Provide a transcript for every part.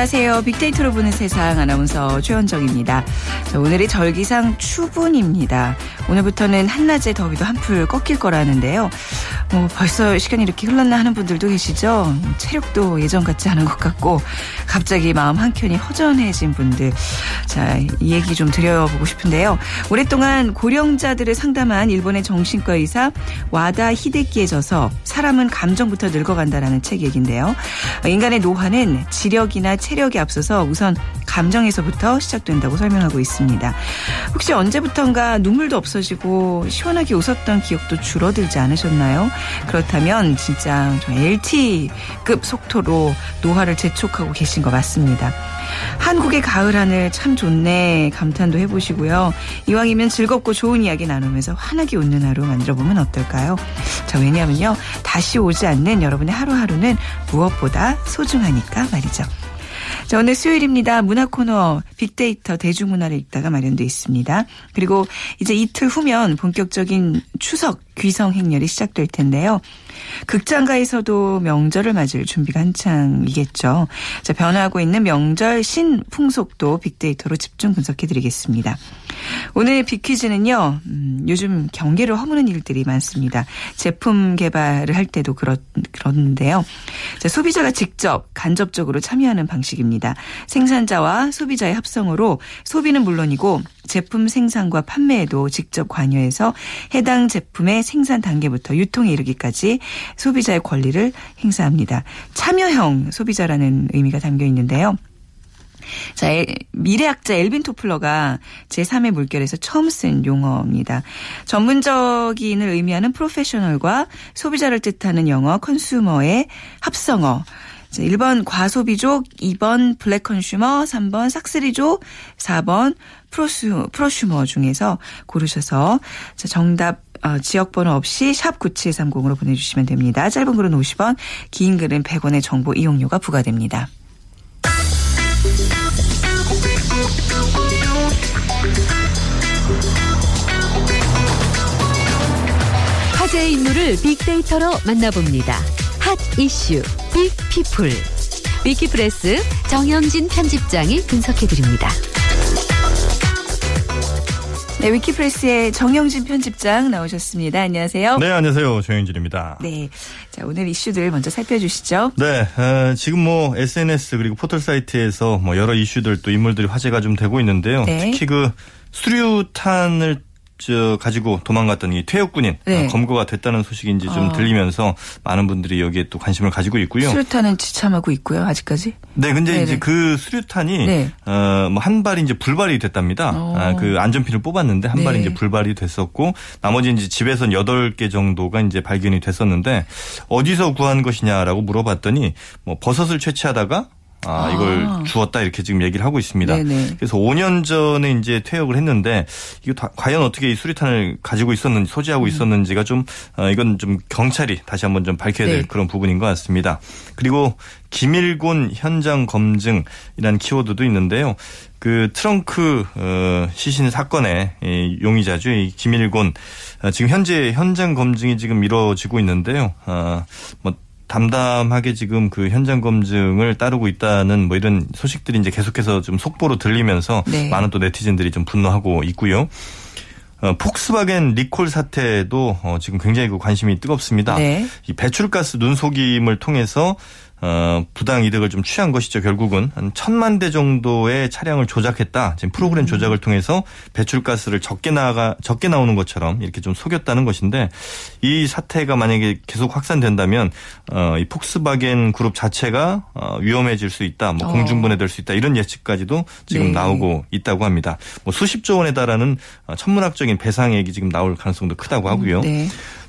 안녕하세요. 빅데이터로 보는 세상 아나운서 최원정입니다. 자, 오늘이 절기상 추분입니다. 오늘부터는 한낮의 더위도 한풀 꺾일 거라는데요. 뭐 벌써 시간이 이렇게 흘렀나 하는 분들도 계시죠. 체력도 예전 같지 않은 것 같고 갑자기 마음 한켠이 허전해진 분들. 자, 이 얘기 좀 드려보고 싶은데요. 오랫동안 고령자들을 상담한 일본의 정신과 의사 와다 히데키에 져서 사람은 감정부터 늙어간다라는 책 얘기인데요. 인간의 노화는 지력이나 체력이 앞서서 우선 감정에서부터 시작된다고 설명하고 있습니다. 혹시 언제부턴가 눈물도 없어지고 시원하게 웃었던 기억도 줄어들지 않으셨나요? 그렇다면 진짜 LT급 속도로 노화를 재촉하고 계신 것 같습니다. 한국의 가을 하늘 참 좋네 감탄도 해보시고요. 이왕이면 즐겁고 좋은 이야기 나누면서 환하게 웃는 하루 만들어보면 어떨까요? 자 왜냐하면요 다시 오지 않는 여러분의 하루하루는 무엇보다 소중하니까 말이죠. 자, 오늘 수요일입니다. 문화 코너 빅데이터 대중문화를 읽다가 마련돼 있습니다. 그리고 이제 이틀 후면 본격적인 추석 귀성 행렬이 시작될 텐데요. 극장가에서도 명절을 맞을 준비가 한창이겠죠. 자, 변화하고 있는 명절 신풍속도 빅데이터로 집중 분석해드리겠습니다. 오늘 빅퀴즈는요, 음, 요즘 경계를 허무는 일들이 많습니다. 제품 개발을 할 때도 그렇, 그런데요. 자, 소비자가 직접 간접적으로 참여하는 방식입니다. 생산자와 소비자의 합성으로 소비는 물론이고 제품 생산과 판매에도 직접 관여해서 해당 제품의 생산 단계부터 유통에 이르기까지 소비자의 권리를 행사합니다. 참여형 소비자라는 의미가 담겨 있는데요. 자, 미래학자 엘빈 토플러가 제3의 물결에서 처음 쓴 용어입니다. 전문적인을 의미하는 프로페셔널과 소비자를 뜻하는 영어 consumer의 합성어. 1번 과소비족, 2번 블랙 컨슈머, 3번 싹쓸이족, 4번 프로슈, 프로슈머 중에서 고르셔서 정답 어, 지역번호 없이 샵 9730으로 보내주시면 됩니다. 짧은 글은 50원, 긴 글은 100원의 정보 이용료가 부과됩니다. 화제의 인물을 빅데이터로 만나봅니다. 핫 이슈 빅피플 위키프레스 정영진 편집장이 분석해드립니다. 네, 위키프레스의 정영진 편집장 나오셨습니다. 안녕하세요. 네, 안녕하세요. 정영진입니다. 네. 자, 오늘 이슈들 먼저 살펴주시죠. 네, 어, 지금 뭐 SNS 그리고 포털 사이트에서 뭐 여러 이슈들 또 인물들이 화제가 좀 되고 있는데요. 네. 특히 그 수류탄을 저 가지고 도망갔던 이 퇴역군인 네. 어, 검거가 됐다는 이제 좀 어. 들리면서 많은 분들이 여기에 또 관심을 가지고 있고요. 수류탄은 지참하고 있고요, 아직까지. 네, 근데 네네. 이제 그 수류탄이 네. 어뭐 한 발이 이제 불발이 됐답니다. 어. 아, 그 안전핀을 뽑았는데 한 발이 네. 이제 불발이 됐었고 나머지 이제 집에선 8개 정도가 이제 발견이 됐었는데 어디서 구한 것이냐라고 물어봤더니 뭐 버섯을 채취하다가 아, 이걸 아. 주었다 이렇게 지금 얘기를 하고 있습니다. 네네. 그래서 5년 전에 이제 퇴역을 했는데 이거 다, 과연 어떻게 이 수리탄을 가지고 있었는지 소지하고 음. 있었는지가 좀 어, 이건 좀 경찰이 다시 한번 좀 밝혀야 될 네. 그런 부분인 것 같습니다. 그리고 기밀곤 현장 검증이라는 키워드도 있는데요. 그 트렁크 어, 시신 사건의 이 용의자죠. 이 김일곤 어, 지금 현재 현장 검증이 지금 이루어지고 있는데요. 어, 뭐 담담하게 지금 그 현장 검증을 따르고 있다는 뭐 이런 소식들이 이제 계속해서 좀 속보로 들리면서 네. 많은 또 네티즌들이 좀 분노하고 있고요. 어, 폭스바겐 리콜 사태도 어, 지금 굉장히 그 관심이 뜨겁습니다. 네. 이 배출가스 눈속임을 통해서 어, 부당 이득을 좀 취한 것이죠. 결국은 한 천만 대 정도의 차량을 조작했다. 지금 프로그램 음. 조작을 통해서 배출가스를 적게 나가 적게 나오는 것처럼 이렇게 좀 속였다는 것인데 이 사태가 만약에 계속 확산된다면 어, 이 폭스바겐 그룹 자체가 어, 위험해질 수 있다. 뭐 어. 공중분해될 수 있다. 이런 예측까지도 지금 네. 나오고 있다고 합니다. 뭐 수십조 원에 달하는 어, 천문학적인 배상액이 지금 나올 가능성도 크다고 하고요. 네.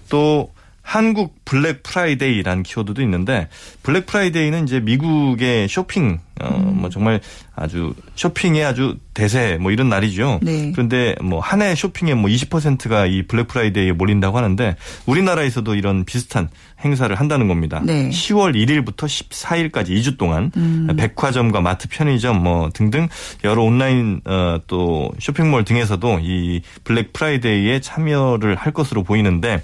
또 한국 블랙 프라이데이라는 키워드도 있는데 블랙 프라이데이는 이제 미국의 쇼핑 어뭐 음. 정말 아주 쇼핑의 아주 대세 뭐 이런 날이죠. 네. 그런데 뭐 한 해 쇼핑의 뭐 20%가 이 블랙 프라이데이에 몰린다고 하는데 우리나라에서도 이런 비슷한 행사를 한다는 겁니다. 네. 10월 1일부터 14일까지 2주 동안 음. 백화점과 마트 편의점 뭐 등등 여러 온라인 어또 쇼핑몰 등에서도 이 블랙 프라이데이에 참여를 할 것으로 보이는데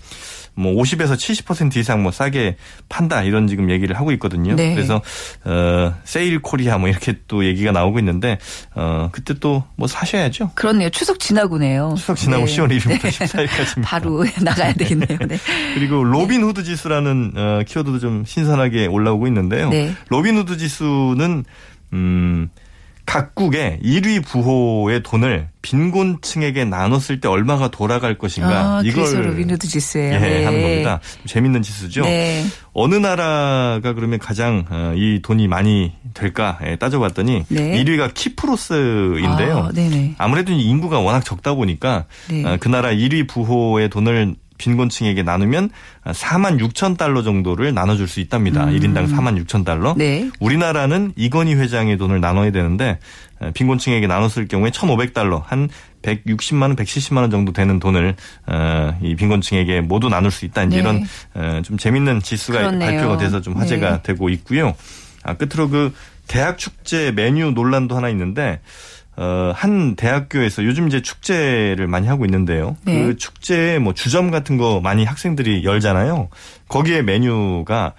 뭐 50에서 70% 이상 뭐 싸게 판다 이런 지금 얘기를 하고 있거든요. 네. 그래서 어 세일 코리아 뭐 이렇게 또 얘기가 나오고 있는데 어 그때 또 뭐 사셔야죠. 그렇네요. 추석 지나고네요. 추석 지나고 네. 10월 1일부터 14일까지 바로 나가야 되겠네요. 네. 그리고 로빈 후드 지수라는 어 키워드도 좀 신선하게 올라오고 있는데요. 네. 로빈 후드 지수는 음 각국의 1위 부호의 돈을 빈곤층에게 나눴을 때 얼마가 돌아갈 것인가 아, 이걸 로빈후드 지수예요. 예, 네. 하는 겁니다. 재밌는 지수죠. 네. 어느 나라가 그러면 가장 어, 이 돈이 많이 될까 예, 따져봤더니 네. 1위가 키프로스인데요. 아, 무래도 인구가 워낙 적다 보니까 네. 어, 그 나라 1위 부호의 돈을 빈곤층에게 나누면 4만 6천 달러 정도를 나눠줄 수 있답니다. 음. 1인당 4만 6천 달러. 네. 우리나라는 이건희 회장의 돈을 나눠야 되는데 빈곤층에게 나눴을 경우에 1,500달러 한 160만 원, 170만 원 정도 되는 돈을 어, 이 빈곤층에게 모두 나눌 수 있다. 네. 이런 어, 좀 재밌는 지수가 그렇네요. 발표가 돼서 좀 화제가 네. 되고 있고요. 아, 끝으로 그 대학 축제 메뉴 논란도 하나 있는데 어, 한 대학교에서 요즘 이제 축제를 많이 하고 있는데요. 네. 그 축제에 뭐 주점 같은 거 많이 학생들이 열잖아요. 거기에 메뉴가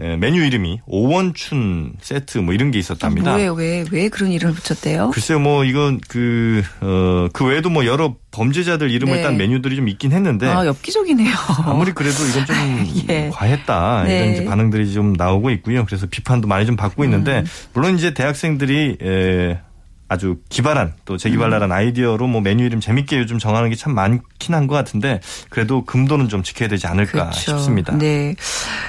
예, 메뉴 이름이 오원춘 세트 뭐 이런 게 있었답니다. 아? 왜, 왜 그런 이름을 붙였대요? 글쎄요, 뭐 이건 그, 어, 그 외에도 뭐 여러 범죄자들 이름을 네. 딴 메뉴들이 좀 있긴 했는데. 아, 엽기적이네요. 아무리 그래도 이건 좀 예. 과했다. 네. 이런 이제 반응들이 좀 나오고 있고요. 그래서 비판도 많이 좀 받고 있는데, 음. 물론 이제 대학생들이, 에, 아주 기발한 또 재기발랄한 음. 아이디어로 뭐 메뉴 이름 재밌게 요즘 정하는 게 참 많긴 한 것 같은데 그래도 금도는 좀 지켜야 되지 않을까 그렇죠. 싶습니다. 네.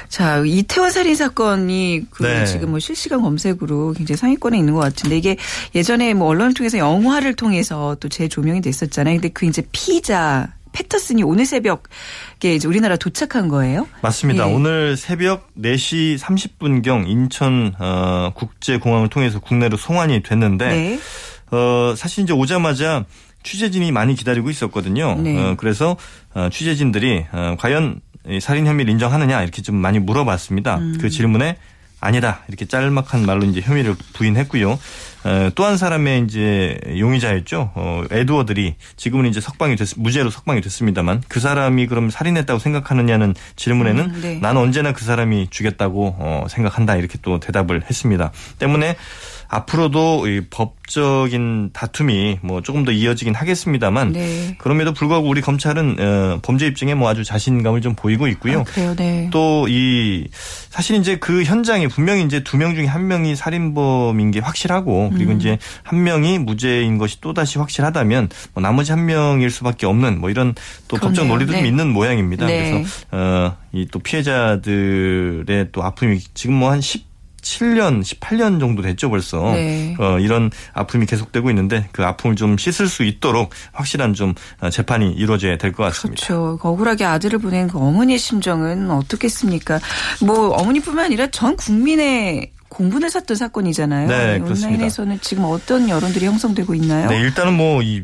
자 이태원 살인 사건이 그 네. 지금 뭐 실시간 검색으로 굉장히 상위권에 있는 것 같은데 이게 예전에 뭐 언론을 통해서 영화를 통해서 또 재조명이 됐었잖아요. 근데 그 이제 피자 패터슨이 오늘 새벽에 이제 우리나라 도착한 거예요? 맞습니다. 예. 오늘 새벽 4시 30분경 인천 어, 국제공항을 통해서 국내로 송환이 됐는데 네. 어, 사실 이제 오자마자 취재진이 많이 기다리고 있었거든요. 네. 어, 그래서 어, 취재진들이 어, 과연 살인 혐의를 인정하느냐 이렇게 좀 많이 물어봤습니다. 음. 그 질문에 아니다 이렇게 짤막한 말로 이제 혐의를 부인했고요. 또 한 사람의 이제 용의자였죠. 어, 에드워드리 지금은 이제 석방이 됐 무죄로 석방이 됐습니다만 그 사람이 그럼 살인했다고 생각하느냐는 질문에는 음, 네. 나는 언제나 그 사람이 죽였다고 어, 생각한다 이렇게 또 대답을 했습니다. 때문에 앞으로도 이 법적인 다툼이 뭐 조금 더 이어지긴 하겠습니다만 네. 그럼에도 불구하고 우리 검찰은 어, 범죄 입증에 뭐 아주 자신감을 좀 보이고 있고요. 아, 네. 또이 사실 이제 그 현장에 분명히 이제 두 명 중에 한 명이 살인범인 게 확실하고 그리고 음. 이제 한 명이 무죄인 것이 또 다시 확실하다면 뭐 나머지 한 명일 수밖에 없는 뭐 이런 또 그렇네요. 법적 논리도 네. 좀 있는 모양입니다. 네. 그래서 어, 이 또 피해자들의 또 아픔이 지금 뭐 한 10. 17년, 18년 정도 됐죠 벌써. 네. 어, 이런 아픔이 계속되고 있는데 그 아픔을 좀 씻을 수 있도록 확실한 좀 어, 재판이 이루어져야 될 것 같습니다. 그렇죠. 억울하게 아들을 보낸 그 어머니의 심정은 어떻겠습니까? 뭐 어머니뿐만 아니라 전 국민의 공분을 샀던 사건이잖아요. 네, 그렇습니다. 온라인에서는 지금 어떤 여론들이 형성되고 있나요? 네, 일단은 뭐 이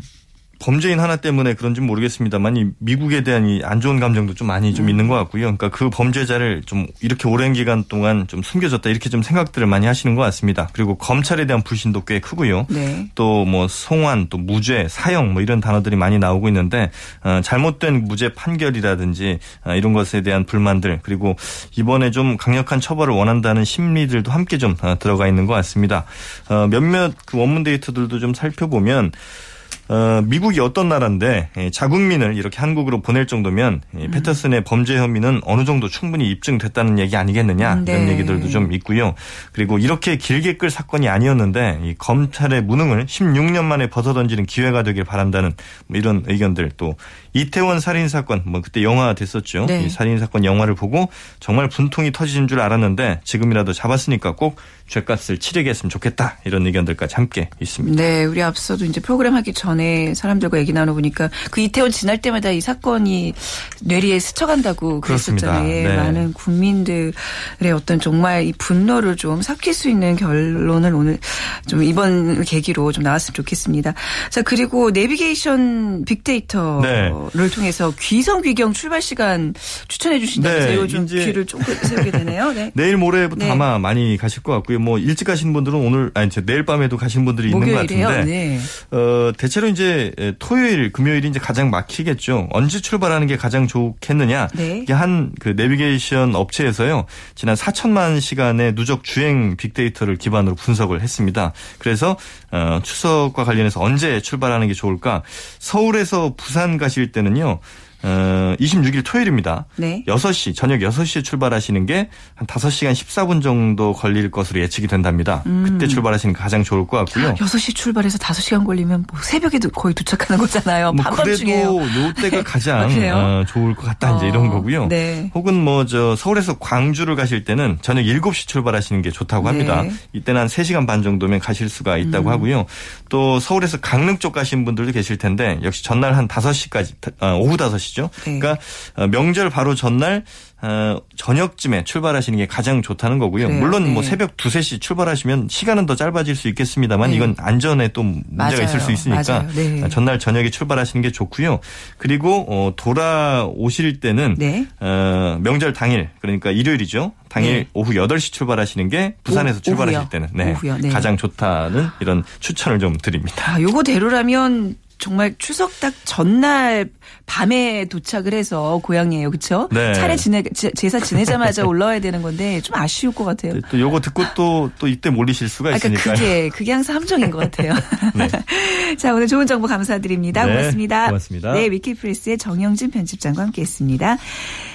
범죄인 하나 때문에 그런지 모르겠습니다만 이 미국에 대한 이 안 좋은 감정도 좀 많이 좀 음. 있는 것 같고요. 그러니까 그 범죄자를 좀 이렇게 오랜 기간 동안 좀 숨겨졌다 이렇게 좀 생각들을 많이 하시는 것 같습니다. 그리고 검찰에 대한 불신도 꽤 크고요. 네. 또뭐 송환, 또 무죄, 사형 뭐 이런 단어들이 많이 나오고 있는데 어, 잘못된 무죄 판결이라든지 어, 이런 것에 대한 불만들 그리고 이번에 좀 강력한 처벌을 원한다는 심리들도 함께 좀 어, 들어가 있는 것 같습니다. 어, 몇몇 그 원문 데이터들도 좀 살펴보면. 어, 미국이 어떤 나라인데 예, 자국민을 이렇게 한국으로 보낼 정도면 음. 패터슨의 범죄 혐의는 어느 정도 충분히 입증됐다는 얘기 아니겠느냐 네. 이런 얘기들도 좀 있고요. 그리고 이렇게 길게 끌 사건이 아니었는데 이 검찰의 무능을 16년 만에 벗어던지는 기회가 되길 바란다는 뭐 이런 의견들 또 이태원 살인 사건 뭐 그때 영화 됐었죠. 네. 이 살인 사건 영화를 보고 정말 분통이 터지는 줄 알았는데 지금이라도 잡았으니까 꼭 죄값을 치르게 했으면 좋겠다 이런 의견들까지 함께 있습니다. 네, 우리 앞서도 이제 프로그램 하기 전에 사람들과 얘기 나눠보니까 그 이태원 지날 때마다 이 사건이 뇌리에 스쳐간다고 그랬었잖아요. 네. 많은 국민들의 어떤 정말 이 분노를 좀 삭힐 수 있는 결론을 오늘 좀 이번 계기로 좀 나왔으면 좋겠습니다. 자 그리고 내비게이션 빅데이터 네. 빅데이터를 통해서 귀성 귀경 출발 시간 추천해 주신다면서 네, 요즘 귀를 좀 세우게 되네요. 네. 내일 모레부터 네. 아마 많이 가실 것 같고요. 뭐 일찍 가시는 분들은 오늘 아니 내일 밤에도 가신 분들이 있는 것 같은데 네. 어, 대체로 이제 토요일, 금요일이 이제 가장 막히겠죠. 언제 출발하는 게 가장 좋겠느냐? 네. 이게 한 그 내비게이션 업체에서요. 지난 4천만 시간의 누적 주행 빅데이터를 기반으로 분석을 했습니다. 그래서 어, 추석과 관련해서 언제 출발하는 게 좋을까? 서울에서 부산 가실 때는요. 어, 26일 토요일입니다. 네. 6시, 저녁 6시에 출발하시는 게 한 5시간 14분 정도 걸릴 것으로 예측이 된답니다. 음. 그때 출발하시는 게 가장 좋을 것 같고요. 6시 출발해서 5시간 걸리면 뭐 새벽에도 거의 도착하는 거잖아요. 뭐 그래도 요 때가 가장 어, 좋을 것 같다, 이제 이런 어, 거고요. 네. 혹은 뭐 저 서울에서 광주를 가실 때는 저녁 7시 출발하시는 게 좋다고 합니다. 네. 이때는 한 3시간 반 정도면 가실 수가 있다고 음. 하고요. 또 서울에서 강릉 쪽 가신 분들도 계실 텐데 역시 전날 한 5시까지, 어, 오후 5시 것이죠. 네. 그러니까 어, 명절 바로 전날 어, 저녁쯤에 출발하시는 게 가장 좋다는 거고요. 그래요. 물론 뭐 네. 뭐 새벽 두세 시 출발하시면 시간은 더 짧아질 수 있겠습니다만 네. 이건 안전에 또 문제가 맞아요. 있을 수 있으니까 네. 전날 저녁에 출발하시는 게 좋고요. 그리고 어, 돌아오실 때는 네. 어, 명절 당일 그러니까 일요일이죠. 당일 네. 오후 8시 출발하시는 게 부산에서 오, 출발하실 때는 네, 네. 가장 좋다는 이런 추천을 좀 드립니다. 아, 요거 대로라면 정말 추석 딱 전날 밤에 도착을 해서 고향이에요. 그렇죠? 네. 차례 지내 제사 지내자마자 올라와야 되는 건데 좀 아쉬울 것 같아요. 또 요거 듣고 또또 이때 몰리실 수가 있으니까. 그러니까 그게 그게 항상 함정인 것 같아요. 네. 자, 오늘 좋은 정보 감사드립니다. 네, 고맙습니다. 고맙습니다. 네, 위키프레스의 정영진 편집장과 함께했습니다.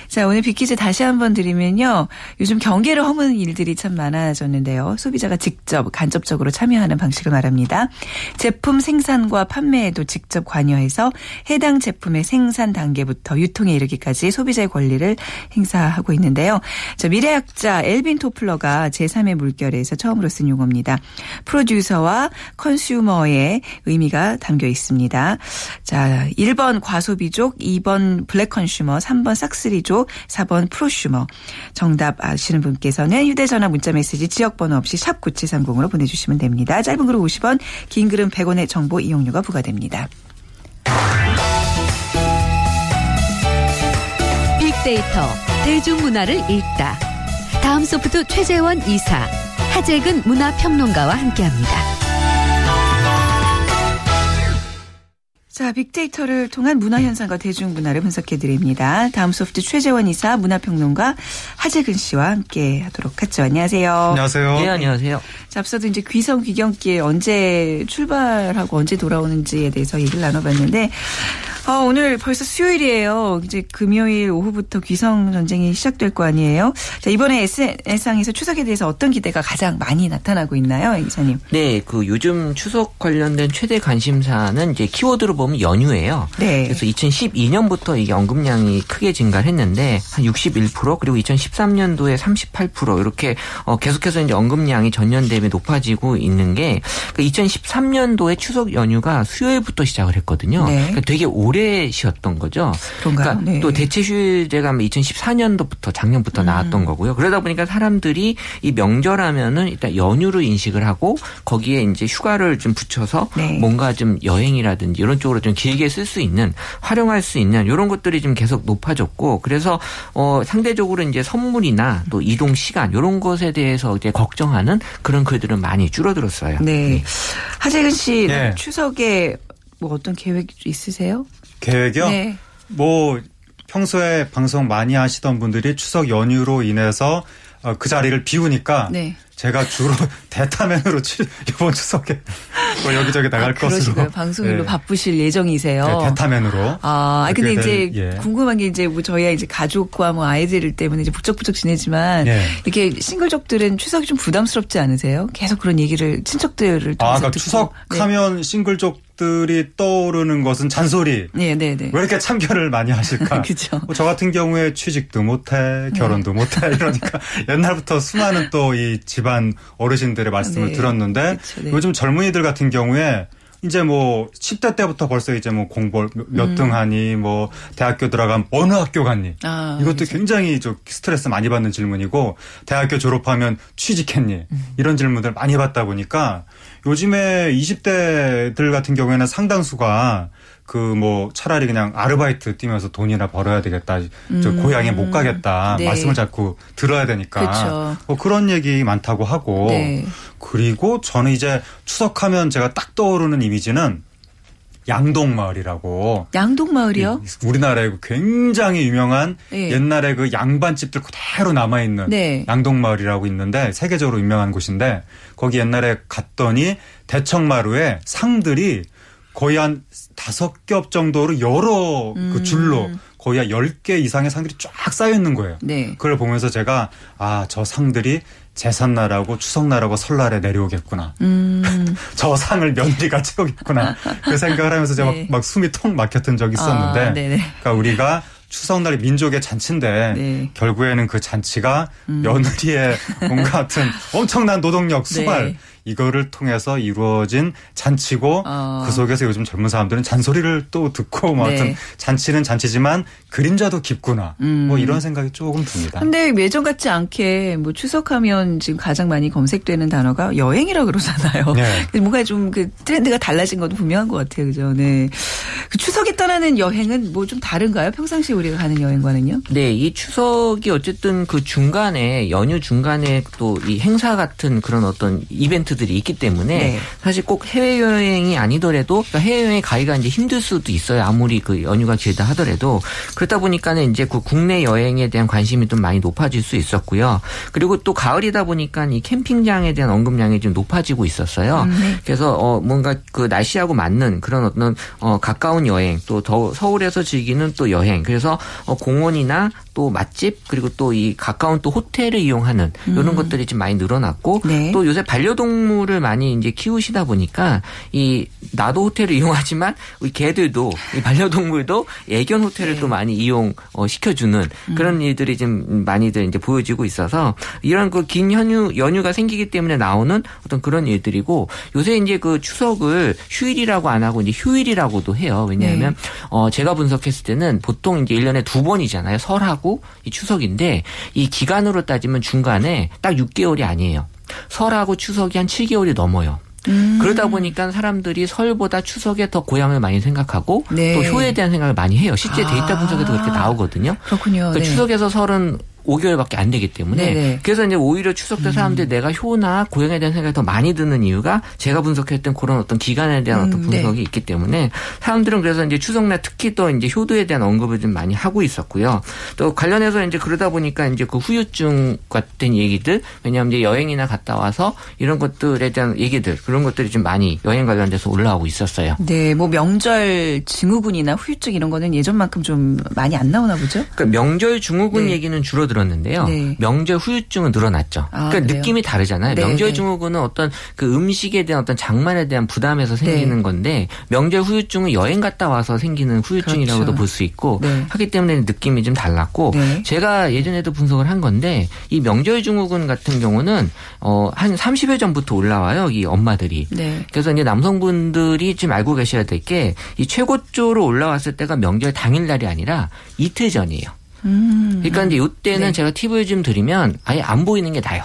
자, 오늘 빅퀴즈 다시 한번 드리면요. 요즘 경계를 허무는 일들이 참 많아졌는데요. 소비자가 직접 간접적으로 참여하는 방식을 말합니다. 제품 생산과 판매에도 직접 관여해서 해당 제품의 생산 단계부터 유통에 이르기까지 소비자의 권리를 행사하고 있는데요. 자, 미래학자 엘빈 토플러가 제3의 물결에서 처음으로 쓴 용어입니다. 프로듀서와 consumer의 의미가 담겨 있습니다. 자, 1번 과소비족, 2번 블랙 컨슈머, 3번 싹쓸이족, 4번 프로슈머. 정답 아시는 분께서는 휴대전화 문자메시지 지역번호 없이 샵 9730으로 보내주시면 됩니다. 짧은 글은 50원, 긴 글은 100원의 정보 이용료가 부과됩니다. 빅데이터, 대중문화를 읽다. 다음 소프트 최재원 이사, 하재근 문화평론가와 함께합니다. 자, 빅데이터를 통한 문화 현상과 대중 문화를 분석해 드립니다. 다음 소프트 최재원 이사 문화평론가 하재근 씨와 함께 하도록 하죠. 안녕하세요. 안녕하세요. 네, 안녕하세요. 자, 앞서도 이제 귀성 귀경길 언제 출발하고 언제 돌아오는지에 대해서 얘기를 나눠봤는데 어, 오늘 벌써 수요일이에요. 이제 금요일 오후부터 귀성 전쟁이 시작될 거 아니에요? 자, 이번에 SNS상에서 추석에 대해서 어떤 기대가 가장 많이 나타나고 있나요, 기자님? 네, 그 요즘 추석 관련된 최대 관심사는 이제 키워드로 보면 연휴예요. 네. 그래서 2012년부터 이게 언급량이 크게 증가를 했는데 한 61% 그리고 2013년도에 38% 이렇게 어, 계속해서 이제 언급량이 전년 대비 높아지고 있는 게 2013년도에 추석 연휴가 수요일부터 시작을 했거든요. 네. 그러니까 되게 오래 쉬었던 거죠. 그런가요? 그러니까 네. 또 대체 휴제가 2014년도부터 작년부터 음. 나왔던 거고요. 그러다 보니까 사람들이 이 명절하면은 일단 연휴로 인식을 하고 거기에 이제 휴가를 좀 붙여서 네. 뭔가 좀 여행이라든지 이런 쪽으로 좀 길게 쓸 수 있는 활용할 수 있는 이런 것들이 좀 계속 높아졌고 그래서 어 상대적으로 이제 선물이나 또 이동 시간 이런 것에 대해서 이제 걱정하는 그런 글들은 많이 줄어들었어요. 네. 네. 하재근 씨 네. 추석에 뭐 어떤 계획 있으세요? 계획이요? 네. 뭐 평소에 방송 많이 하시던 분들이 추석 연휴로 인해서 어, 그 자리를 비우니까 네. 제가 주로 대타면으로 이번 추석에 뭐 여기저기 나갈 아, 것으로 방송일로 네. 바쁘실 예정이세요. 네, 대타면으로. 아, 근데 이제 예. 궁금한 게 이제 뭐 저희가 이제 가족과 뭐 아이들 때문에 이제 부쩍부쩍 지내지만 예. 이렇게 싱글족들은 추석이 좀 부담스럽지 않으세요? 계속 그런 얘기를 친척들을 아, 그러니까 추석하면 네. 싱글족 들이 떠오르는 것은 잔소리. 네, 네, 네. 왜 이렇게 참견을 많이 하실까? 그죠. 뭐 저 같은 경우에 취직도 못해, 결혼도 네. 못해 이러니까 옛날부터 수많은 또 이 집안 어르신들의 말씀을 네. 들었는데 그쵸, 네. 요즘 젊은이들 같은 경우에 이제 뭐 10대 때부터 벌써 이제 뭐 공부 몇등 음. 하니 뭐 대학교 들어가면 어느 학교 갔니? 아, 이것도 그렇죠. 굉장히 좀 스트레스 많이 받는 질문이고 대학교 졸업하면 취직했니? 음. 이런 질문들 많이 받다 보니까 요즘에 20대들 같은 경우에는 상당수가 그 뭐 차라리 그냥 아르바이트 뛰면서 돈이나 벌어야 되겠다. 음. 저 고향에 못 가겠다. 네. 말씀을 자꾸 들어야 되니까. 뭐 그런 얘기 많다고 하고. 네. 그리고 저는 이제 추석하면 제가 딱 떠오르는 이미지는 양동마을이라고. 양동마을이요? 우리나라에 굉장히 유명한 네. 옛날에 그 양반집들 그대로 남아있는 네. 양동마을이라고 있는데 세계적으로 유명한 곳인데 거기 옛날에 갔더니 대청마루에 상들이 거의 한 다섯 겹 정도로 여러 그 음. 그 줄로 거의 한 10개 이상의 상들이 쫙 쌓여 있는 거예요. 네. 그걸 보면서 제가 아, 저 상들이 제삿날하고 추석날하고 설날에 내려오겠구나. 음. 저 상을 며느리가 채우겠구나. 그 생각을 하면서 제가 네. 막, 막, 숨이 턱 막혔던 적이 있었는데. 아, 그러니까 우리가 추석날이 민족의 잔치인데 네. 결국에는 그 잔치가 음. 며느리의 뭔가 같은 엄청난 노동력 수발 네. 이거를 통해서 이루어진 잔치고 어. 그 속에서 요즘 젊은 사람들은 잔소리를 또 듣고 뭐 네. 하여튼 잔치는 잔치지만 그림자도 깊구나 음. 뭐 이런 생각이 조금 듭니다. 근데 예전 같지 않게 뭐 추석하면 지금 가장 많이 검색되는 단어가 여행이라 그러잖아요. 네. 뭔가 좀 그 트렌드가 달라진 것도 분명한 것 같아요. 그죠? 네. 그 추석에 떠나는 여행은 뭐 좀 다른가요? 평상시 우리가 가는 여행과는요? 네, 이 추석이 어쨌든 그 중간에 연휴 중간에 또 이 행사 같은 그런 어떤 이벤트 이벤트들이 있기 때문에 네. 사실 꼭 해외 여행이 아니더라도 그러니까 해외 여행 가기가 이제 힘들 수도 있어요. 아무리 그 연휴가 길다 하더라도 그렇다 보니까는 이제 그 국내 여행에 대한 관심이 좀 많이 높아질 수 있었고요. 그리고 또 가을이다 보니까 이 캠핑장에 대한 언급량이 좀 높아지고 있었어요. 음, 네. 그래서 어 뭔가 그 날씨하고 맞는 그런 어떤 어 가까운 여행 또 더 서울에서 즐기는 또 여행 그래서 어 공원이나 또 맛집 그리고 또 이 가까운 또 호텔을 이용하는 이런 음. 것들이 좀 많이 늘어났고 네. 또 요새 반려동 물을 많이 이제 키우시다 보니까 이 나도 호텔을 이용하지만 우리 개들도 이 반려동물도 애견 호텔을 네. 또 많이 이용 어, 시켜주는 음. 그런 일들이 좀 많이들 이제 보여지고 있어서 이런 그 긴 연휴 연휴가 생기기 때문에 나오는 어떤 그런 일들이고 요새 이제 그 추석을 휴일이라고 안 하고 이제 휴일이라고도 해요. 왜냐하면 네. 어 제가 분석했을 때는 보통 이제 1년에 두 번이잖아요. 설하고 하고 이 추석인데 이 기간으로 따지면 중간에 딱 6개월이 아니에요. 설하고 추석이 한 7개월이 넘어요. 음. 그러다 보니까 사람들이 설보다 추석에 더 고향을 많이 생각하고 네. 또 효에 대한 생각을 많이 해요. 실제 아. 데이터 분석에도 그렇게 나오거든요. 그렇군요. 그러니까 네. 추석에서 설은 5개월밖에 안 되기 때문에 네네. 그래서 이제 오히려 추석 때 사람들이 음. 내가 효나 고용에 대한 생각이 더 많이 드는 이유가 제가 분석했던 그런 어떤 기간에 대한 음, 어떤 네. 분석이 네. 있기 때문에 사람들은 그래서 이제 추석날 특히 또 이제 효도에 대한 언급을 좀 많이 하고 있었고요. 또 관련해서 이제 그러다 보니까 이제 그 후유증 같은 얘기들 왜냐하면 이제 여행이나 갔다 와서 이런 것들에 대한 얘기들 그런 것들이 좀 많이 여행 관련돼서 올라오고 있었어요. 네, 뭐 명절 증후군이나 후유증 이런 거는 예전만큼 좀 많이 안 나오나 보죠? 그러니까 명절 증후군 네. 얘기는 줄어들 들었는데요. 네. 명절 후유증은 늘어났죠. 아, 그러니까 그래요? 느낌이 다르잖아요. 네, 명절 네. 증후군은 어떤 그 음식에 대한 어떤 장만에 대한 부담에서 생기는 네. 건데 명절 후유증은 여행 갔다 와서 생기는 후유증이라고도 그렇죠. 볼수 있고 네. 하기 때문에 느낌이 좀 달랐고 제가 예전에도 분석을 한 건데 이 명절 증후군 같은 경우는 어 한 30여 전부터 올라와요. 이 엄마들이. 그래서 이제 남성분들이 좀 알고 계셔야 될 게 이 최고조로 올라왔을 때가 명절 당일날이 아니라 이틀 전이에요. 음. 그러니까 이제 이때는 네. 제가 팁을 좀 드리면 아예 안 보이는 게 나요.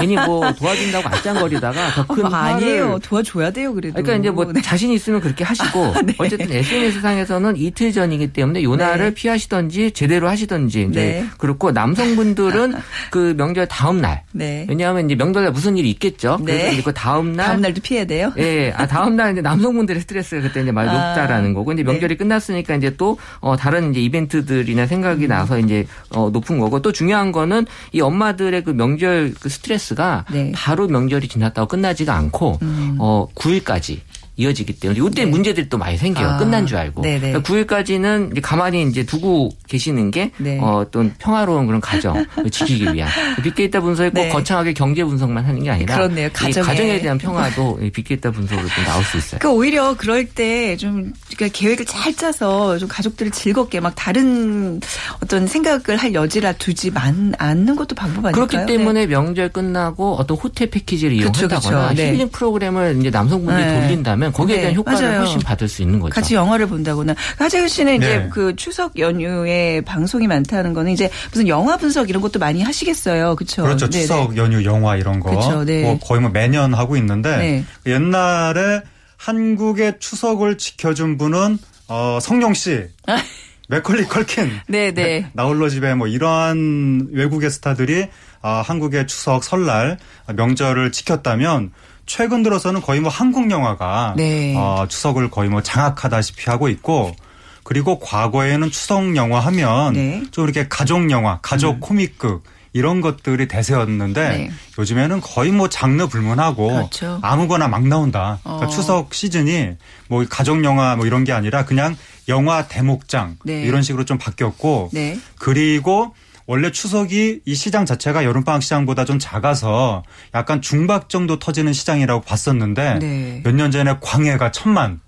괜히 뭐 도와준다고 안짱거리다가 더큰 어, 아니에요. 도와줘야 돼요, 그래도. 그러니까 이제 뭐 네. 자신 있으면 그렇게 하시고 네. 어쨌든 SNS 상에서는 이틀 전이기 때문에 요 날을 네. 피하시던지 제대로 하시던지 이제 네. 그렇고 남성분들은 그 명절 다음 날. 네. 왜냐하면 이제 명절에 무슨 일이 있겠죠. 그래서 이제 그 다음 날 다음 날도 피해야 돼요. 예. 아 다음 날 이제 남성분들의 스트레스가 그때 이제 많이 아. 높다라는 거고 이제 명절이 끝났으니까 이제 또 어, 다른 이제 이벤트들이나 생각이 음. 나서 이제 어, 높은 거고 또 중요한 거는 이 엄마들의 그 명절 그 스트레스가 네. 바로 명절이 지났다고 끝나지가 않고 음. 어 9일까지 이어지기 때문에 이때 네. 문제들이 또 많이 생겨요. 아. 끝난 줄 알고. 그러니까 9일까지는 이제 가만히 이제 두고 계시는 게 네. 어, 어떤 평화로운 그런 가정을 지키기 위한 빅데이터 분석이 꼭 네. 거창하게 경제 분석만 하는 게 아니라 그렇네요. 가정에. 가정에 대한 평화도 빅데이터 분석으로 좀 나올 수 있어요. 그러니까 오히려 그럴 때 좀 그러니까 계획을 잘 짜서 좀 가족들을 즐겁게 막 다른 어떤 생각을 할 여지라 두지 않는 것도 방법 아닐까요? 그렇기 때문에 네. 명절 끝나고 어떤 호텔 패키지를 이용한다거나 네. 힐링 프로그램을 이제 남성분들이 네. 돌린다면 하면 거기에 대한 네, 효과를 맞아요. 훨씬 받을 수 있는 거죠. 같이 영화를 본다거나 하재근 씨는 이제 네. 그 추석 연휴에 방송이 많다는 거는 이제 무슨 영화 분석 이런 것도 많이 하시겠어요, 그렇죠? 그렇죠. 네네. 추석 연휴 영화 이런 거 그렇죠. 네. 뭐 거의 뭐 매년 하고 있는데 네. 옛날에 한국의 추석을 지켜준 분은 어, 성룡 씨. 맥컬리 컬킨. 네네. 네. 나홀로 집에 뭐 이러한 외국의 스타들이 아, 한국의 추석, 설날, 명절을 지켰다면 최근 들어서는 거의 뭐 한국 영화가 네. 어, 추석을 거의 뭐 장악하다시피 하고 있고 그리고 과거에는 추석 영화 하면 네. 좀 이렇게 가족 영화, 가족 음. 코믹극 이런 것들이 대세였는데 네. 요즘에는 거의 뭐 장르 불문하고 그렇죠. 아무거나 막 나온다. 그러니까 어. 추석 시즌이 뭐 가족 영화 뭐 이런 게 아니라 그냥 영화 대목장 네. 이런 식으로 좀 바뀌었고 네. 그리고 원래 추석이 이 시장 자체가 여름방학 시장보다 좀 작아서 약간 중박 정도 터지는 시장이라고 봤었는데 네. 몇년 전에 광해가 천만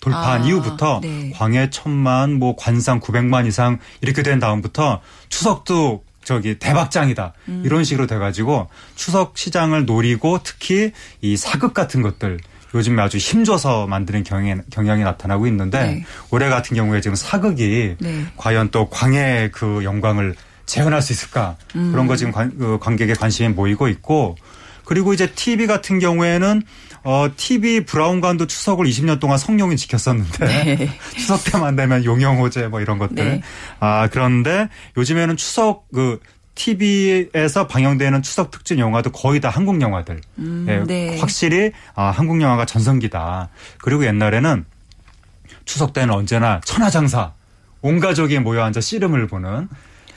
돌파한 아, 이후부터 네. 광해 천만 뭐 관상 900만 이상 이렇게 된 다음부터 추석도 저기 대박장이다 음. 이런 식으로 돼가지고 추석 시장을 노리고 특히 이 사극 같은 것들 요즘에 아주 힘줘서 만드는 경향이, 경향이 나타나고 있는데 네. 올해 같은 경우에 지금 사극이 네. 과연 또 광해 그 영광을 재현할 수 있을까 음. 그런 거 지금 관, 그 관객의 관심이 모이고 있고 그리고 이제 TV 같은 경우에는 어, TV 브라운관도 추석을 20년 동안 성룡이 지켰었는데 네. 추석 때만 되면 용영호제 뭐 이런 것들. 네. 아, 그런데 요즘에는 추석 그 TV에서 방영되는 추석 특집 영화도 거의 다 한국 영화들. 음, 예, 네. 확실히 아, 한국 영화가 전성기다. 그리고 옛날에는 추석 때는 언제나 천하장사 온 가족이 모여 앉아 씨름을 보는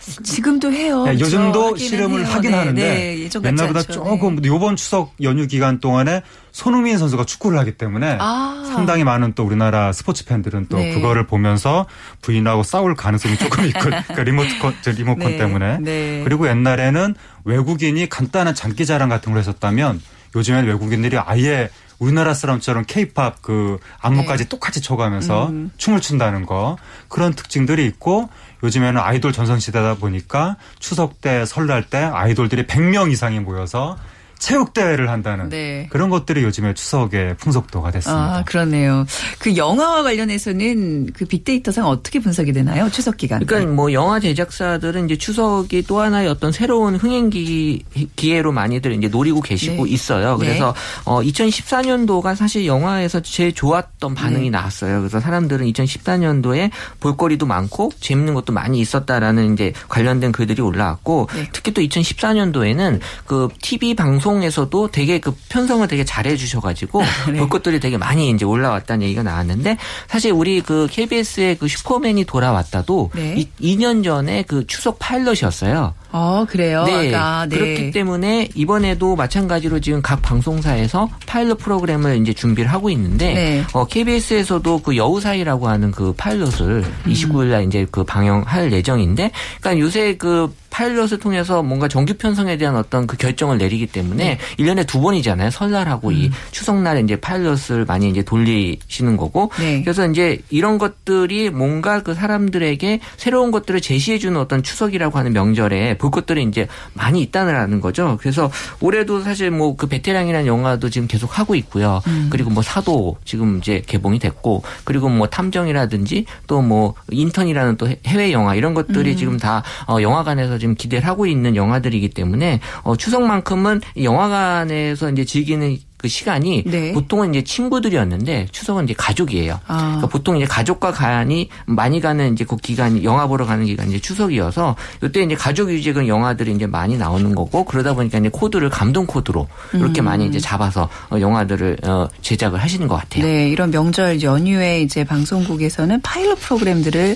지금도 해요. 네, 요즘도 씨름을. 하긴 네, 하는데 네, 옛날보다 않죠. 조금 네. 요번 추석 연휴 기간 동안에 손흥민 선수가 축구를 하기 때문에 아. 상당히 많은 또 우리나라 스포츠 팬들은 또 네. 그거를 보면서 부인하고 싸울 가능성이 조금 있고 그러니까 리모컨 리모컨 네. 때문에 네. 그리고 옛날에는 외국인이 간단한 장기 자랑 같은 걸 했었다면 요즘에는 외국인들이 아예 우리나라 사람처럼 케이팝 그 안무까지 네. 똑같이 춰가면서 음. 춤을 춘다는 거 그런 특징들이 있고 요즘에는 아이돌 전성시대다 보니까 추석 때 설날 때 아이돌들이 100명 이상이 모여서 체육대회를 한다는 네. 그런 것들이 요즘에 추석의 풍속도가 됐습니다. 아, 그러네요. 그 영화와 관련해서는 그 빅데이터상 어떻게 분석이 되나요? 추석 기간. 그러니까 뭐 영화 제작사들은 이제 추석이 또 하나의 어떤 새로운 흥행기 기회로 많이들 이제 노리고 계시고 네. 있어요. 네. 그래서 네. 어 2014년도가 사실 영화에서 제일 좋았던 반응이 네. 나왔어요. 그래서 사람들은 2014년도에 볼거리도 많고 재밌는 것도 많이 있었다라는 이제 관련된 글들이 올라왔고 네. 특히 또 2014년도에는 그 TV 방송 방송에서도 되게 그 편성을 되게 잘해 주셔가지고 네. 볼 것들이 되게 많이 이제 올라왔다는 얘기가 나왔는데 사실 우리 그 KBS의 그 슈퍼맨이 돌아왔다도 네. 2, 년 전에 그 추석 파일럿이었어요. 어, 그래요? 네. 아, 네. 그렇기 때문에 이번에도 마찬가지로 지금 각 방송사에서 파일럿 프로그램을 이제 준비를 하고 있는데 네. 어, KBS에서도 그 여우사이라고 하는 그 파일럿을 음. 29일 날 이제 그 방영할 예정인데 그러니까 요새 그 파일럿을 통해서 뭔가 정규 편성에 대한 어떤 그 결정을 내리기 때문에 네. 1년에 두 번이잖아요. 설날하고 음. 이 추석날에 이제 파일럿을 많이 이제 돌리시는 거고. 네. 그래서 이제 이런 것들이 뭔가 그 사람들에게 새로운 것들을 제시해 주는 어떤 추석이라고 하는 명절에 볼 것들이 이제 많이 있다는 거죠. 그래서 올해도 사실 뭐 그 베테랑이라는 영화도 지금 계속 하고 있고요. 음. 그리고 뭐 사도 지금 이제 개봉이 됐고 그리고 뭐 탐정이라든지 또 뭐 인턴이라는 또 해외 영화 이런 것들이 음. 지금 다 어, 영화관에서 지금 기대를 하고 있는 영화들이기 때문에 어, 추석만큼은 영화관에서 이제 즐기는 그 시간이 네. 보통은 이제 친구들이었는데 추석은 이제 가족이에요. 아. 그러니까 보통 이제 가족과 간이 많이 가는 이제 그 기간이 영화 보러 가는 기간이 이제 추석이어서 이때 이제 가족 위주의 영화들이 이제 많이 나오는 거고 그러다 보니까 이제 코드를 감동 코드로 이렇게 음. 많이 이제 잡아서 어, 영화들을 어, 제작을 하시는 것 같아요. 네, 이런 명절 연휴에 이제 방송국에서는 파일럿 프로그램들을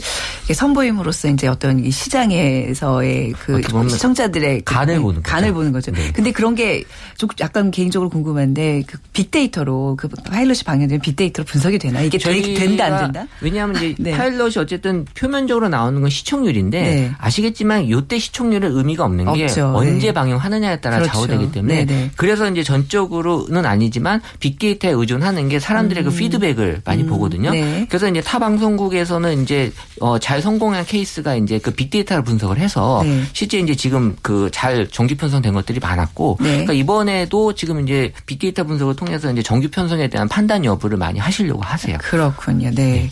선보임으로써 이제 어떤 시장에서의 그 시청자들의 간을 보는 거죠. 간을 보는 거죠. 네. 근데 그런 게 약간 개인적으로 궁금한데 그 빅데이터로 그 파일럿이 방영되면 빅데이터로 분석이 되나? 이게 된다 안 된다? 왜냐하면 이제 네. 파일럿이 어쨌든 표면적으로 나오는 건 시청률인데 네. 아시겠지만 요때 시청률은 의미가 없는 게 없죠. 언제 네. 방영하느냐에 따라 그렇죠. 좌우되기 때문에 네, 네. 그래서 이제 전적으로는 아니지만 빅데이터에 의존하는 게 사람들의 그 음. 그 피드백을 많이 음. 보거든요. 네. 그래서 이제 타 방송국에서는 이제 어, 잘 성공한 케이스가 이제 그 빅데이터를 분석을 해서 실제 이제 지금 그 잘 정기 편성된 것들이 많았고 그러니까 이번에도 지금 이제 빅데이터 분석을 통해서 이제 정규 편성에 대한 판단 여부를 많이 하시려고 하세요. 그렇군요. 네. 네.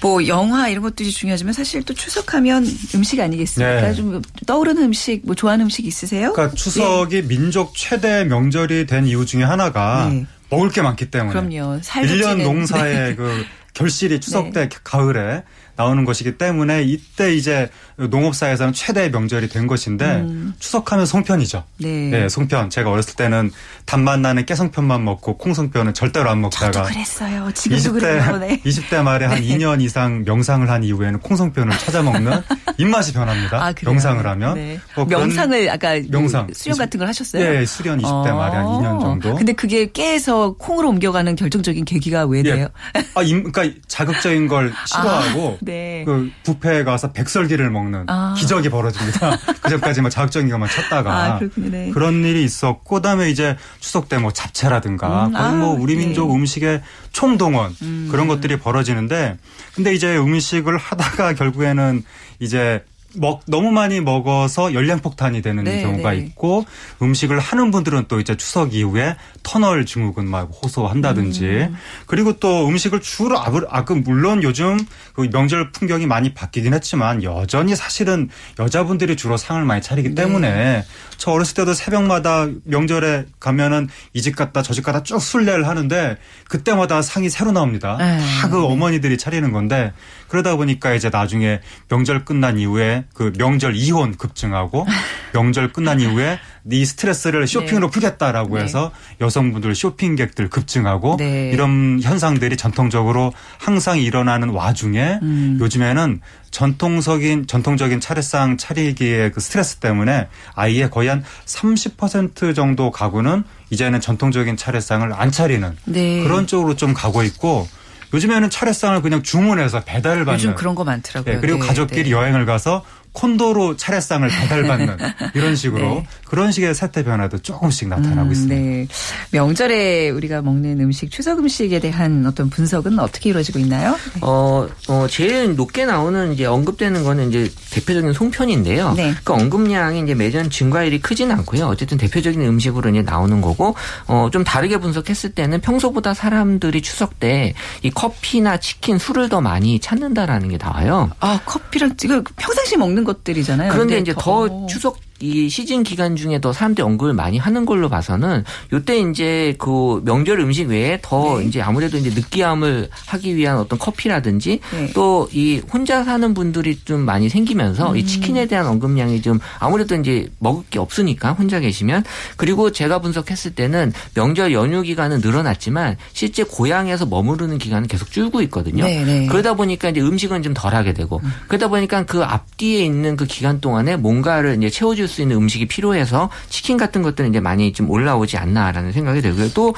뭐 영화 이런 것들이 중요하지만 사실 또 추석하면 음식 아니겠습니까? 네. 좀 떠오르는 음식, 뭐 좋아하는 음식 있으세요? 그러니까 추석이 네. 민족 최대 명절이 된 이유 중에 하나가 네. 먹을 게 많기 때문에. 그럼요. 1년 농사의 네. 그 결실이 추석 때 네. 가을에 나오는 것이기 때문에 이때 이제 농업사에서는 최대의 명절이 된 것인데 음. 추석하면 송편이죠. 네. 네. 송편. 제가 어렸을 때는 단맛 나는 깨송편만 먹고 콩송편은 절대로 안 먹다가 저도 그랬어요. 지금도 20대, 그래요. 네. 20대 말에 한 네. 2년 이상 명상을 한 이후에는 콩송편을 찾아 먹는 입맛이 변합니다. 아, 명상을 하면. 네. 뭐 명상을 아까 명상 수련 같은 걸 하셨어요? 네, 수련 20대 어. 말에 한 2년 정도. 근데 그게 깨에서 콩으로 옮겨가는 결정적인 계기가 왜 돼요? 예. 아, 그러니까 자극적인 걸 싫어하고 아, 네. 그 뷔페에 가서 백설기를 먹는 아. 기적이 벌어집니다. 그 전까지 뭐 자극적인 것만 찾다가 아, 네. 그런 일이 있었고 그다음에 이제 추석 때 뭐 잡채라든가 음, 거의 뭐 아, 우리 민족 네. 음식의 총동원 음. 그런 것들이 벌어지는데 근데 이제 음식을 하다가 결국에는 이제 먹 너무 많이 먹어서 열량폭탄이 되는 네, 경우가 네. 있고 음식을 하는 분들은 또 이제 추석 이후에 터널 증후군 막 호소한다든지 음. 그리고 또 음식을 주로 아, 그 물론 요즘 그 명절 풍경이 많이 바뀌긴 했지만 여전히 사실은 여자분들이 주로 상을 많이 차리기 네. 때문에 저 어렸을 때도 새벽마다 명절에 가면은 이 집 갔다 저 집 갔다 쭉 순례를 하는데 그때마다 상이 새로 나옵니다. 네. 다그 어머니들이 차리는 건데 그러다 보니까 이제 나중에 명절 끝난 이후에 그 명절 이혼 급증하고 명절 끝난 이후에 네 스트레스를 쇼핑으로 네. 풀겠다라고 네. 해서 여성분들 쇼핑객들 급증하고 네. 이런 현상들이 전통적으로 항상 일어나는 와중에 음. 요즘에는 전통적인 전통적인 차례상 차리기의 그 스트레스 때문에 아예 거의 한 30% 정도 가구는 이제는 전통적인 차례상을 안 차리는 네. 그런 쪽으로 좀 가고 있고 요즘에는 차례상을 그냥 주문해서 배달을 받는 요즘 그런 거 많더라고요. 네, 그리고 네, 가족끼리 네. 여행을 가서 콘도로 차례상을 배달받는 이런 식으로 네. 그런 식의 세태 변화도 조금씩 나타나고 음, 있습니다. 네. 명절에 우리가 먹는 음식, 추석 음식에 대한 어떤 분석은 어떻게 이루어지고 있나요? 어, 어 제일 높게 나오는 이제 언급되는 거는 이제 대표적인 송편인데요. 네. 그 언급량이 이제 매년 증가율이 크진 않고요. 어쨌든 대표적인 음식으로 이제 나오는 거고 어, 좀 다르게 분석했을 때는 평소보다 사람들이 추석 때 이 커피나 치킨, 술을 더 많이 찾는다라는 게 나와요. 아, 커피랑 이거 평상시 먹는 것들이잖아요. 그런데 이제 더 추석 이 시즌 기간 중에 더 사람들이 언급을 많이 하는 걸로 봐서는 요때 이제 그 명절 음식 외에 더 네. 이제 아무래도 이제 느끼함을 하기 위한 어떤 커피라든지 네. 또이 혼자 사는 분들이 좀 많이 생기면서 음. 이 치킨에 대한 언급량이 좀 아무래도 이제 먹을 게 없으니까 혼자 계시면 그리고 제가 분석했을 때는 명절 연휴 기간은 늘어났지만 실제 고향에서 머무르는 기간은 계속 줄고 있거든요. 네, 네. 그러다 보니까 이제 음식은 좀 덜하게 되고 음. 그러다 보니까 그 앞뒤에 있는 그 기간 동안에 뭔가를 이제 채워줄 수 있는 음식이 필요해서 치킨 같은 것들은 이제 많이 좀 올라오지 않나라는 생각이 들고요. 또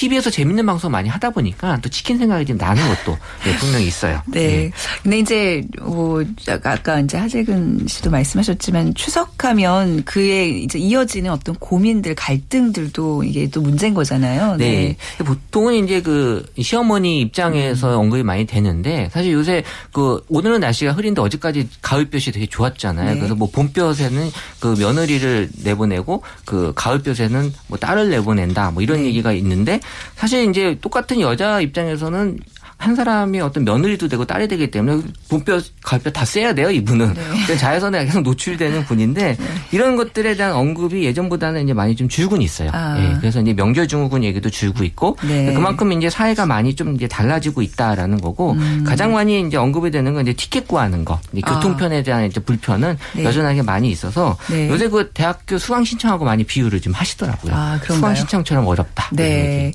TV에서 재밌는 방송 많이 하다 보니까 또 치킨 생각이 좀 나는 것도 네, 분명히 있어요. 네. 네. 근데 이제 뭐 아까 이제 하재근 씨도 말씀하셨지만 추석하면 그에 이제 이어지는 어떤 고민들, 갈등들도 이게 또 문제인 거잖아요. 네. 네. 보통은 이제 그 시어머니 입장에서 음. 언급이 많이 되는데 사실 요새 그 오늘은 날씨가 흐린데 어제까지 가을볕이 되게 좋았잖아요. 네. 그래서 뭐 봄볕에는 그 며느리를 내보내고 그 가을볕에는 뭐 딸을 내보낸다 뭐 이런 네. 얘기가 있는데 사실 이제 똑같은 여자 입장에서는 한 사람이 어떤 며느리도 되고 딸이 되기 때문에 분뼈, 갈뼈 다 쎄야 돼요, 이분은. 네. 자외선에 계속 노출되는 분인데 네. 이런 것들에 대한 언급이 예전보다는 이제 많이 좀 줄고는 있어요. 아. 예, 그래서 이제 명절 증후군 얘기도 줄고 있고 네. 그만큼 이제 사회가 많이 좀 이제 달라지고 있다라는 거고 음. 가장 많이 이제 언급이 되는 건 이제 티켓 구하는 거, 아. 교통편에 대한 이제 불편은 네. 여전하게 많이 있어서 네. 요새 그 대학교 수강 신청하고 많이 비유를 좀 하시더라고요. 아, 수강 신청처럼 어렵다. 네.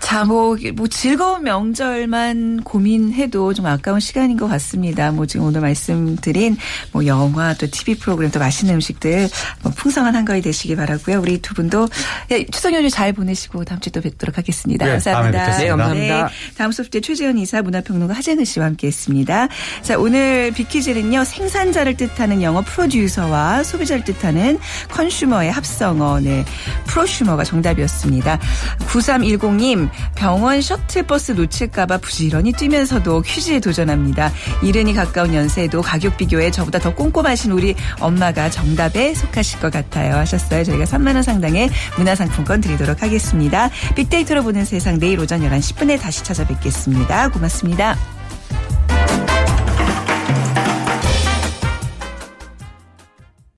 자, 뭐, 뭐 즐거운 명절만 고민해도 좀 아까운 시간인 것 같습니다. 뭐 지금 오늘 말씀드린 뭐 영화 또 TV 프로그램 또 맛있는 음식들 뭐 풍성한 한가위 되시기 바라고요. 우리 두 분도 예, 추석 연휴 잘 보내시고 다음 주에 또 뵙도록 하겠습니다. 네, 감사합니다. 네, 감사합니다. 네, 다음 소프트 최재현 이사 문화평론가 하재근 씨와 함께했습니다. 자, 오늘 비키즈는요 생산자를 뜻하는 영어 프로듀서와 소비자를 뜻하는 컨슈머의 합성어, 네, 프로슈머가 정답이었습니다. 9310님 병원 셔틀버스 놓칠까봐 부지런히 뛰면서도 퀴즈에 도전합니다. 이른이 가까운 연세에도 가격 비교에 저보다 더 꼼꼼하신 우리 엄마가 정답에 속하실 것 같아요. 하셨어요. 저희가 3만원 상당의 문화상품권 드리도록 하겠습니다. 빅데이터로 보는 세상 내일 오전 11시 10분에 다시 찾아뵙겠습니다. 고맙습니다.